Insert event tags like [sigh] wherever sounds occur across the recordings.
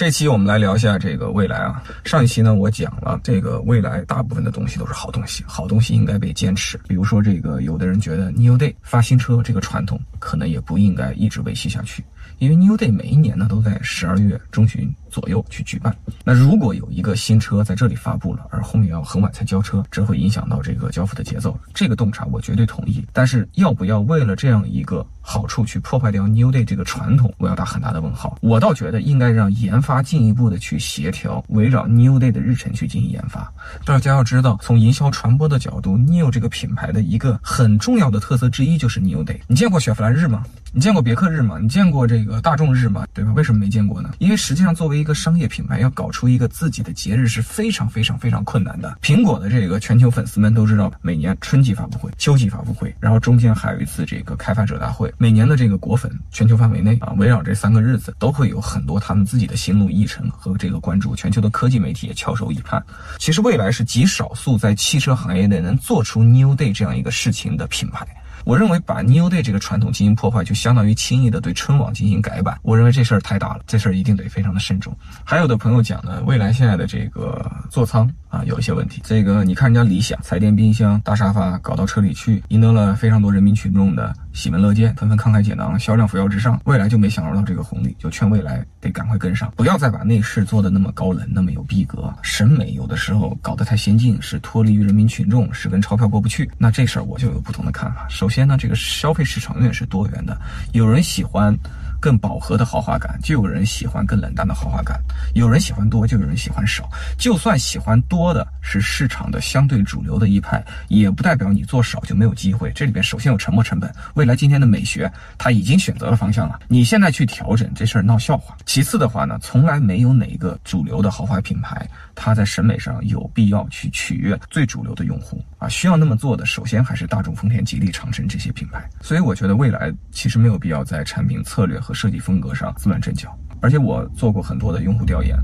这期我们来聊一下这个未来啊。上一期呢，我讲了这个未来大部分的东西都是好东西，好东西应该被坚持。比如说这个，有的人觉得 New Day 发新车这个传统可能也不应该一直维系下去，因为 New Day 每一年呢都在十二月中旬。左右去举办。那如果有一个新车在这里发布了，而后面要很晚才交车，这会影响到这个交付的节奏。这个洞察我绝对同意。但是要不要为了这样一个好处去破坏掉 New Day 这个传统，我要打很大的问号。我倒觉得应该让研发进一步的去协调，围绕 New Day 的日程去进行研发。大家要知道，从营销传播的角度，New 这个品牌的一个很重要的特色之一就是 New Day。你见过雪佛兰日吗？你见过别克日吗？你见过这个大众日吗？对吧？为什么没见过呢？因为实际上作为一个商业品牌要搞出一个自己的节日是非常非常非常困难的。苹果的这个全球粉丝们都知道，每年春季发布会、秋季发布会，然后中间还有一次这个开发者大会。每年的这个果粉全球范围内啊，围绕这三个日子都会有很多他们自己的心路历程和这个关注。全球的科技媒体也翘首以盼。其实未来是极少数在汽车行业内能做出 New Day 这样一个事情的品牌。我认为把 New Day 这个传统进行破坏，就相当于轻易的对春晚进行改版。我认为这事儿太大了，这事儿一定得非常的慎重。还有的朋友讲呢，未来现在的这个座舱啊有一些问题。这个你看人家理想，彩电冰箱、大沙发搞到车里去，赢得了非常多人民群众的喜闻乐见，纷纷慷慨解囊，销量扶摇直上。未来就没享受到这个红利，就劝未来得赶快跟上，不要再把内饰做的那么高冷，那么有逼格。审美有的时候搞得太先进，是脱离于人民群众，是跟钞票过不去。那这事儿我就有不同的看法。首先呢，这个消费市场永远是多元的，有人喜欢更饱和的豪华感，就有人喜欢更冷淡的豪华感；有人喜欢多，就有人喜欢少。就算喜欢多的是市场的相对主流的一派，也不代表你做少就没有机会。这里边首先有沉没成本，未来今天的美学它已经选择了方向了，你现在去调整这事儿闹笑话。其次的话呢，从来没有哪个主流的豪华品牌，它在审美上有必要去取悦最主流的用户啊。需要那么做的，首先还是大众、丰田、吉利、长城这些品牌。所以我觉得未来其实没有必要在产品策略和设计风格上自乱阵脚。而且我做过很多的用户调研，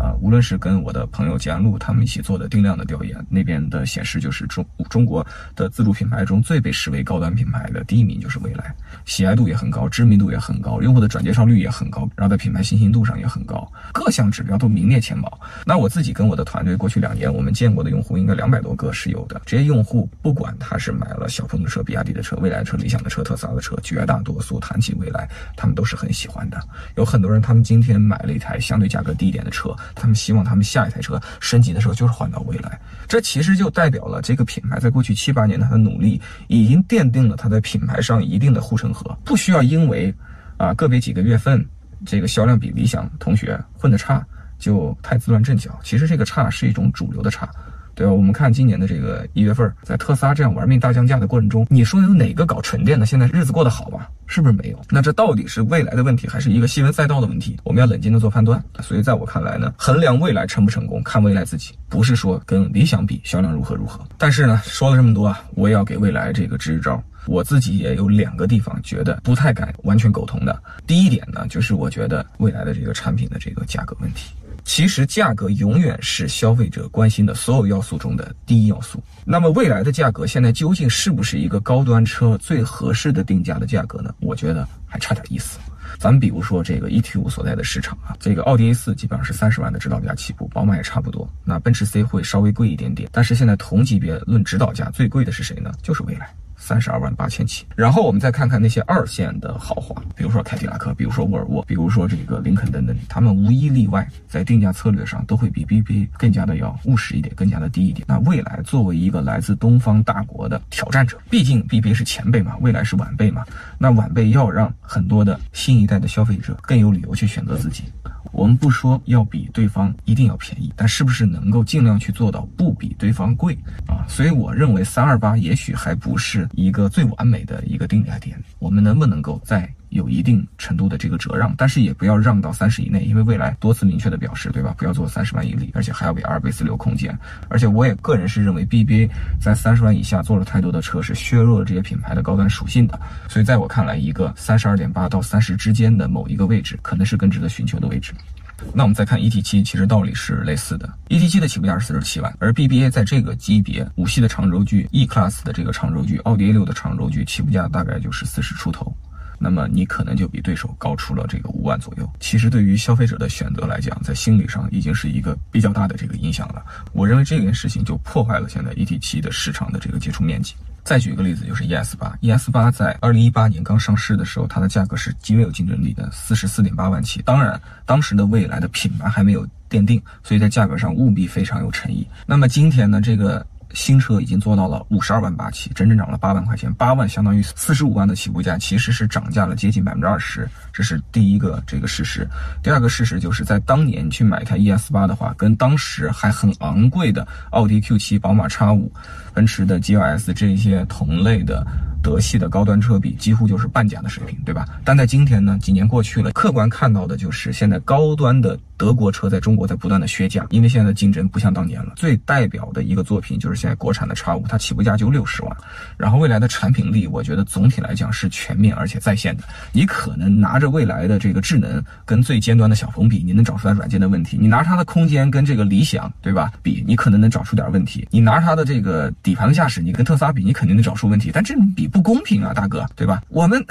啊，无论是跟我的朋友吉安路他们一起做的定量的调研，那边的显示就是中中国的自主品牌中最被视为高端品牌的第一名就是蔚来，喜爱度也很高，知名度也很高，用户的转介绍率也很高，然后在品牌信心度上也很高，各项指标都名列前茅。那我自己跟我的团队过去两年，我们见过的用户应该两百多个是有的。这些用户不管他是买了小鹏的车、比亚迪的车、蔚来的车、理想的车、特斯拉的车，绝大多数谈起蔚来，他们都是很喜欢的。有很多人他们。今天买了一台相对价格低一点的车，他们希望他们下一台车升级的时候就是换到蔚来。这其实就代表了这个品牌在过去七八年它的努力，已经奠定了它在品牌上一定的护城河，不需要因为啊个别几个月份这个销量比理想同学混的差就太自乱阵脚。其实这个差是一种主流的差。对吧？我们看今年的这个一月份，在特斯拉这样玩命大降价的过程中，你说有哪个搞纯电的现在日子过得好吧？是不是没有？那这到底是未来的问题，还是一个新闻赛道的问题？我们要冷静的做判断。所以在我看来呢，衡量未来成不成功，看未来自己，不是说跟理想比销量如何如何。但是呢，说了这么多啊，我也要给未来这个支招。我自己也有两个地方觉得不太敢完全苟同的。第一点呢，就是我觉得未来的这个产品的这个价格问题。其实价格永远是消费者关心的所有要素中的第一要素。那么未来的价格现在究竟是不是一个高端车最合适的定价的价格呢？我觉得还差点意思。咱们比如说这个 E T 五所在的市场啊，这个奥迪 A 四基本上是三十万的指导价起步，宝马也差不多。那奔驰 C 会稍微贵一点点，但是现在同级别论指导价最贵的是谁呢？就是蔚来。三十二万八千起，然后我们再看看那些二线的豪华，比如说凯迪拉克，比如说沃尔沃，比如说这个林肯等等，他们无一例外在定价策略上都会比 BBA 更加的要务实一点，更加的低一点。那未来作为一个来自东方大国的挑战者，毕竟 BBA 是前辈嘛，未来是晚辈嘛，那晚辈要让很多的新一代的消费者更有理由去选择自己。我们不说要比对方一定要便宜，但是不是能够尽量去做到不比对方贵啊？所以我认为三二八也许还不是一个最完美的一个定价点，我们能不能够在？有一定程度的这个折让，但是也不要让到三十以内，因为未来多次明确的表示，对吧？不要做三十万以里，而且还要给阿尔卑斯留空间。而且我也个人是认为，BBA 在三十万以下做了太多的车，是削弱了这些品牌的高端属性的。所以在我看来，一个三十二点八到三十之间的某一个位置，可能是更值得寻求的位置。那我们再看 ET 七，其实道理是类似的。ET 七的起步价是四十七万，而 BBA 在这个级别五系的长轴距、E Class 的这个长轴距、奥迪 A 六的长轴距起步价大概就是四十出头。那么你可能就比对手高出了这个五万左右。其实对于消费者的选择来讲，在心理上已经是一个比较大的这个影响了。我认为这件事情就破坏了现在 ET 七的市场的这个接触面积。再举一个例子，就是 ES 八，ES 八在二零一八年刚上市的时候，它的价格是极为有竞争力的，四十四点八万起。当然，当时的蔚来的品牌还没有奠定，所以在价格上务必非常有诚意。那么今天呢，这个。新车已经做到了五十二万八起，整整涨了八万块钱，八万相当于四十五万的起步价，其实是涨价了接近百分之二十，这是第一个这个事实。第二个事实就是在当年去买一台 ES 八的话，跟当时还很昂贵的奥迪 Q 七、宝马 X 五、奔驰的 GLS 这些同类的。德系的高端车比几乎就是半价的水平，对吧？但在今天呢，几年过去了，客观看到的就是现在高端的德国车在中国在不断的削价，因为现在的竞争不像当年了。最代表的一个作品就是现在国产的叉五，它起步价就六十万。然后未来的产品力，我觉得总体来讲是全面而且在线的。你可能拿着未来的这个智能跟最尖端的小鹏比，你能找出来软件的问题；你拿它的空间跟这个理想，对吧？比你可能能找出点问题；你拿它的这个底盘的驾驶，你跟特斯拉比，你肯定能找出问题。但这种比。不公平啊，大哥，对吧？我们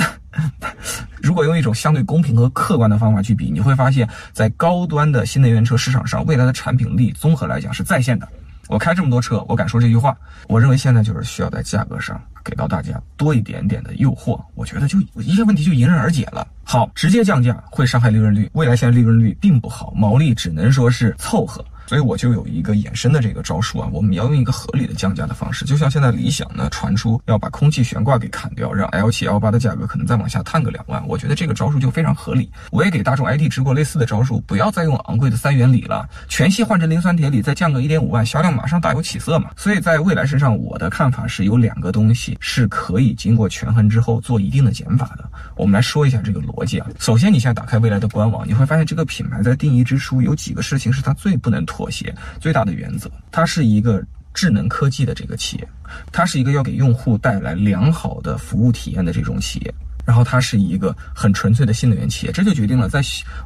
[laughs] 如果用一种相对公平和客观的方法去比，你会发现在高端的新能源车市场上，未来的产品力综合来讲是在线的。我开这么多车，我敢说这句话。我认为现在就是需要在价格上给到大家多一点点的诱惑，我觉得就一些问题就迎刃而解了。好，直接降价会伤害利润率，未来现在利润率并不好，毛利只能说是凑合。所以我就有一个衍生的这个招数啊，我们要用一个合理的降价的方式，就像现在理想呢传出要把空气悬挂给砍掉，让 L 七 L 八的价格可能再往下探个两万，我觉得这个招数就非常合理。我也给大众 ID 支过类似的招数，不要再用昂贵的三元锂了，全系换成磷酸铁锂，再降个一点五万，销量马上大有起色嘛。所以在未来身上，我的看法是有两个东西是可以经过权衡之后做一定的减法的。我们来说一下这个逻辑啊。首先，你现在打开未来的官网，你会发现这个品牌在定义之初有几个事情是它最不能妥。妥协最大的原则，它是一个智能科技的这个企业，它是一个要给用户带来良好的服务体验的这种企业。然后它是一个很纯粹的新能源企业，这就决定了在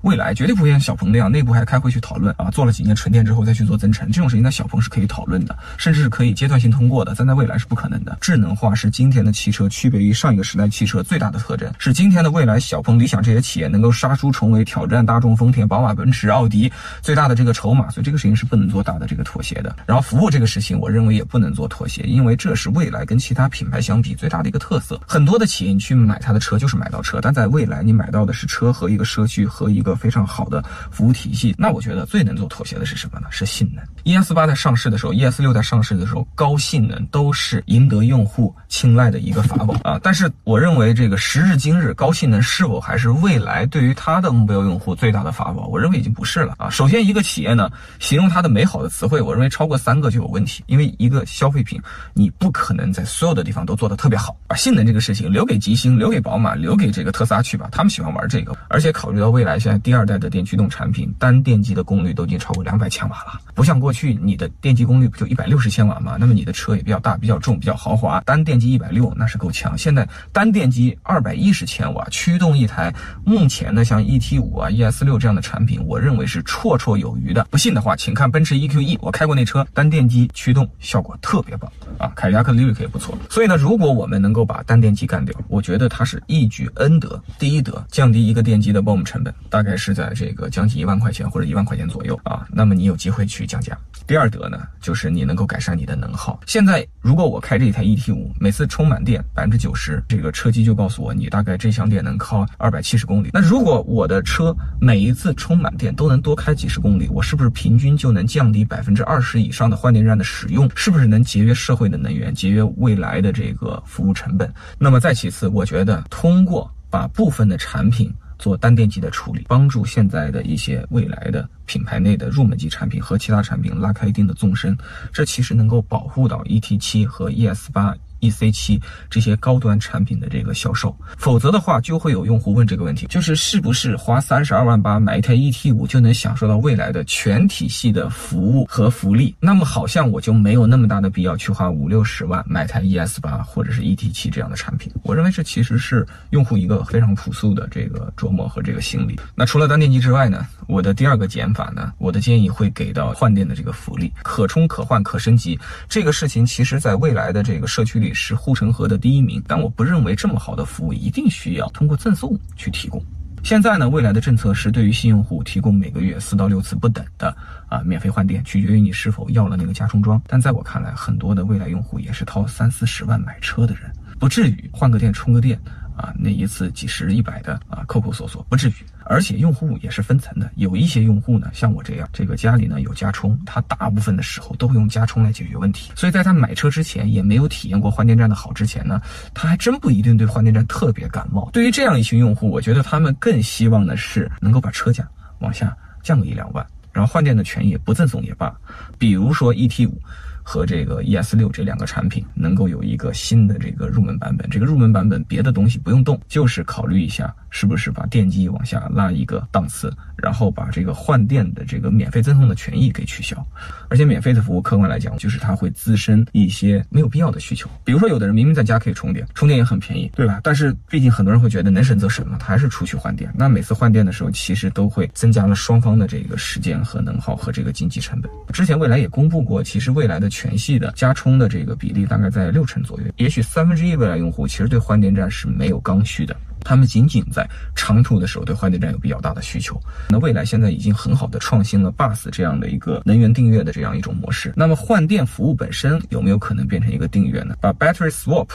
未来绝对不会像小鹏那样，内部还开会去讨论啊，做了几年纯电之后再去做增程，这种事情在小鹏是可以讨论的，甚至是可以阶段性通过的，但在未来是不可能的。智能化是今天的汽车区别于上一个时代汽车最大的特征，是今天的未来小鹏、理想这些企业能够杀出重围，挑战大众、丰田、宝马、奔驰、奥迪最大的这个筹码，所以这个事情是不能做大的这个妥协的。然后服务这个事情，我认为也不能做妥协，因为这是未来跟其他品牌相比最大的一个特色。很多的企业你去买它的车。就是买到车，但在未来你买到的是车和一个社区和一个非常好的服务体系。那我觉得最能做妥协的是什么呢？是信任。ES 八在上市的时候，ES 六在上市的时候，高性能都是赢得用户青睐的一个法宝啊。但是我认为这个时至今日，高性能是否还是未来对于它的目标用户最大的法宝？我认为已经不是了啊。首先，一个企业呢，形容它的美好的词汇，我认为超过三个就有问题。因为一个消费品，你不可能在所有的地方都做得特别好，把性能这个事情留给吉星，留给宝马。留给这个特斯拉去吧，他们喜欢玩这个。而且考虑到未来现在第二代的电驱动产品，单电机的功率都已经超过两百千瓦了，不像过去你的电机功率不就一百六十千瓦吗？那么你的车也比较大、比较重、比较豪华，单电机一百六那是够呛。现在单电机二百一十千瓦，驱动一台目前呢像 ET 五啊、ES 六这样的产品，我认为是绰绰有余的。不信的话，请看奔驰 EQE，我开过那车，单电机驱动效果特别棒啊。凯迪拉克 Lyriq 也不错。所以呢，如果我们能够把单电机干掉，我觉得它是。一举 N 得，第一得降低一个电机的 BOM 成本，大概是在这个将近一万块钱或者一万块钱左右啊。那么你有机会去降价。第二得呢，就是你能够改善你的能耗。现在如果我开这一台 ET 五，每次充满电百分之九十，这个车机就告诉我你大概这项电能靠二百七十公里。那如果我的车每一次充满电都能多开几十公里，我是不是平均就能降低百分之二十以上的换电站的使用？是不是能节约社会的能源，节约未来的这个服务成本？那么再其次，我觉得。通过把部分的产品做单电机的处理，帮助现在的一些未来的品牌内的入门级产品和其他产品拉开一定的纵深，这其实能够保护到 ET 七和 ES 八。E C 七这些高端产品的这个销售，否则的话就会有用户问这个问题，就是是不是花三十二万八买一台 E T 五就能享受到未来的全体系的服务和福利？那么好像我就没有那么大的必要去花五六十万买台 E S 八或者是 E T 七这样的产品。我认为这其实是用户一个非常朴素的这个琢磨和这个心理。那除了单电机之外呢，我的第二个减法呢，我的建议会给到换电的这个福利，可充可换可升级。这个事情其实在未来的这个社区里。是护城河的第一名，但我不认为这么好的服务一定需要通过赠送去提供。现在呢，未来的政策是对于新用户提供每个月四到六次不等的啊免费换电，取决于你是否要了那个加充装。但在我看来，很多的未来用户也是掏三四十万买车的人，不至于换个电充个电。啊，那一次几十一百的啊，抠抠索索不至于，而且用户也是分层的，有一些用户呢，像我这样，这个家里呢有加充，他大部分的时候都会用加充来解决问题，所以在他买车之前，也没有体验过换电站的好之前呢，他还真不一定对换电站特别感冒。对于这样一群用户，我觉得他们更希望的是能够把车价往下降个一两万，然后换电的权益不赠送也罢，比如说 ET 五。和这个 ES 六这两个产品能够有一个新的这个入门版本，这个入门版本别的东西不用动，就是考虑一下是不是把电机往下拉一个档次，然后把这个换电的这个免费赠送的权益给取消。而且免费的服务客观来讲，就是它会滋生一些没有必要的需求，比如说有的人明明在家可以充电，充电也很便宜，对吧？但是毕竟很多人会觉得能省则省嘛，他还是出去换电。那每次换电的时候，其实都会增加了双方的这个时间和能耗和这个经济成本。之前蔚来也公布过，其实未来的全系的加充的这个比例大概在六成左右，也许三分之一未来用户其实对换电站是没有刚需的，他们仅仅在长途的时候对换电站有比较大的需求。那未来现在已经很好的创新了 Bus 这样的一个能源订阅的这样一种模式。那么换电服务本身有没有可能变成一个订阅呢？把 Battery Swap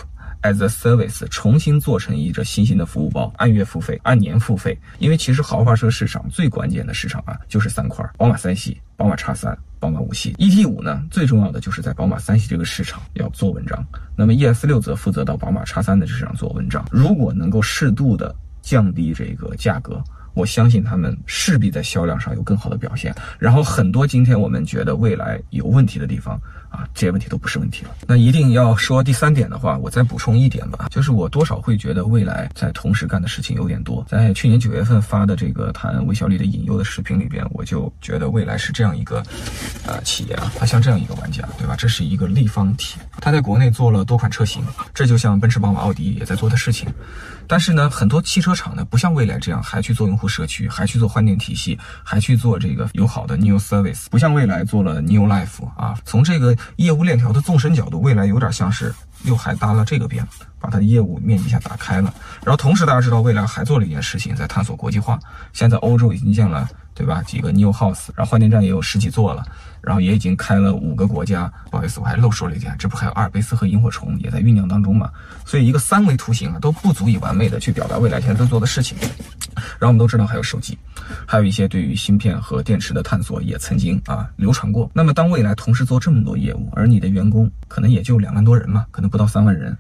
as a Service 重新做成一个新型的服务包，按月付费、按年付费。因为其实豪华车市场最关键的市场啊，就是三块：宝马三系、宝马叉三。宝马五系 ET 五呢，最重要的就是在宝马三系这个市场要做文章。那么 ES 六则负责到宝马叉三的市场做文章。如果能够适度的降低这个价格，我相信他们势必在销量上有更好的表现。然后很多今天我们觉得未来有问题的地方。啊，这些问题都不是问题了。那一定要说第三点的话，我再补充一点吧，就是我多少会觉得未来在同时干的事情有点多。在去年九月份发的这个谈微小力的引诱的视频里边，我就觉得未来是这样一个呃企业啊，它像这样一个玩家，对吧？这是一个立方体，它在国内做了多款车型，这就像奔驰、宝马、奥迪也在做的事情。但是呢，很多汽车厂呢，不像未来这样还去做用户社区，还去做换电体系，还去做这个友好的 New Service，不像未来做了 New Life 啊。从这个业务链条的纵深角度，未来有点像是又还搭了这个边，把它的业务面积下打开了。然后同时大家知道，未来还做了一件事情，在探索国际化。现在欧洲已经建了。对吧？几个 New House，然后换电站也有十几座了，然后也已经开了五个国家。不好意思，我还漏说了一点，这不还有阿尔卑斯和萤火虫也在酝酿当中嘛？所以一个三维图形啊，都不足以完美的去表达未来现在在做的事情。然后我们都知道还有手机，还有一些对于芯片和电池的探索也曾经啊流传过。那么当未来同时做这么多业务，而你的员工可能也就两万多人嘛，可能不到三万人，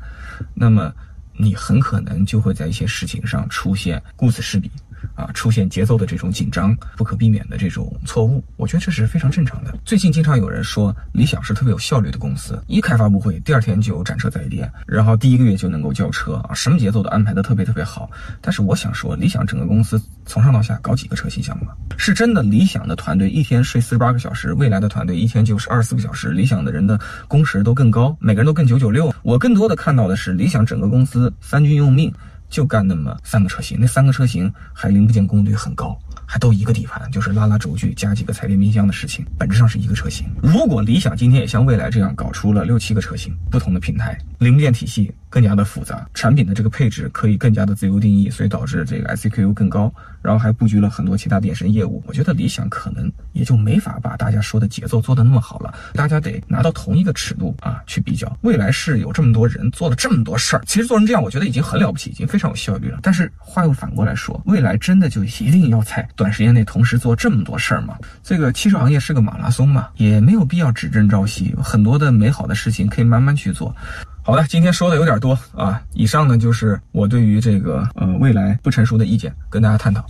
那么你很可能就会在一些事情上出现顾此失彼。啊，出现节奏的这种紧张，不可避免的这种错误，我觉得这是非常正常的。最近经常有人说，理想是特别有效率的公司，一开发布会，第二天就展车在店，然后第一个月就能够交车啊，什么节奏都安排的特别特别好。但是我想说，理想整个公司从上到下搞几个车型项目，是真的理想的团队一天睡四十八个小时，未来的团队一天就是二十四个小时，理想的人的工时都更高，每个人都更九九六。我更多的看到的是，理想整个公司三军用命。就干那么三个车型，那三个车型还零部件功率很高，还都一个底盘，就是拉拉轴距加几个彩电冰箱的事情，本质上是一个车型。如果理想今天也像未来这样搞出了六七个车型，不同的平台，零部件体系。更加的复杂，产品的这个配置可以更加的自由定义，所以导致这个 SCQ 更高，然后还布局了很多其他衍生业务。我觉得理想可能也就没法把大家说的节奏做得那么好了，大家得拿到同一个尺度啊去比较。未来是有这么多人做了这么多事儿，其实做成这样，我觉得已经很了不起，已经非常有效率了。但是话又反过来说，未来真的就一定要在短时间内同时做这么多事儿吗？这个汽车行业是个马拉松嘛，也没有必要只争朝夕，很多的美好的事情可以慢慢去做。好的，今天说的有点多啊。以上呢就是我对于这个呃未来不成熟的意见，跟大家探讨。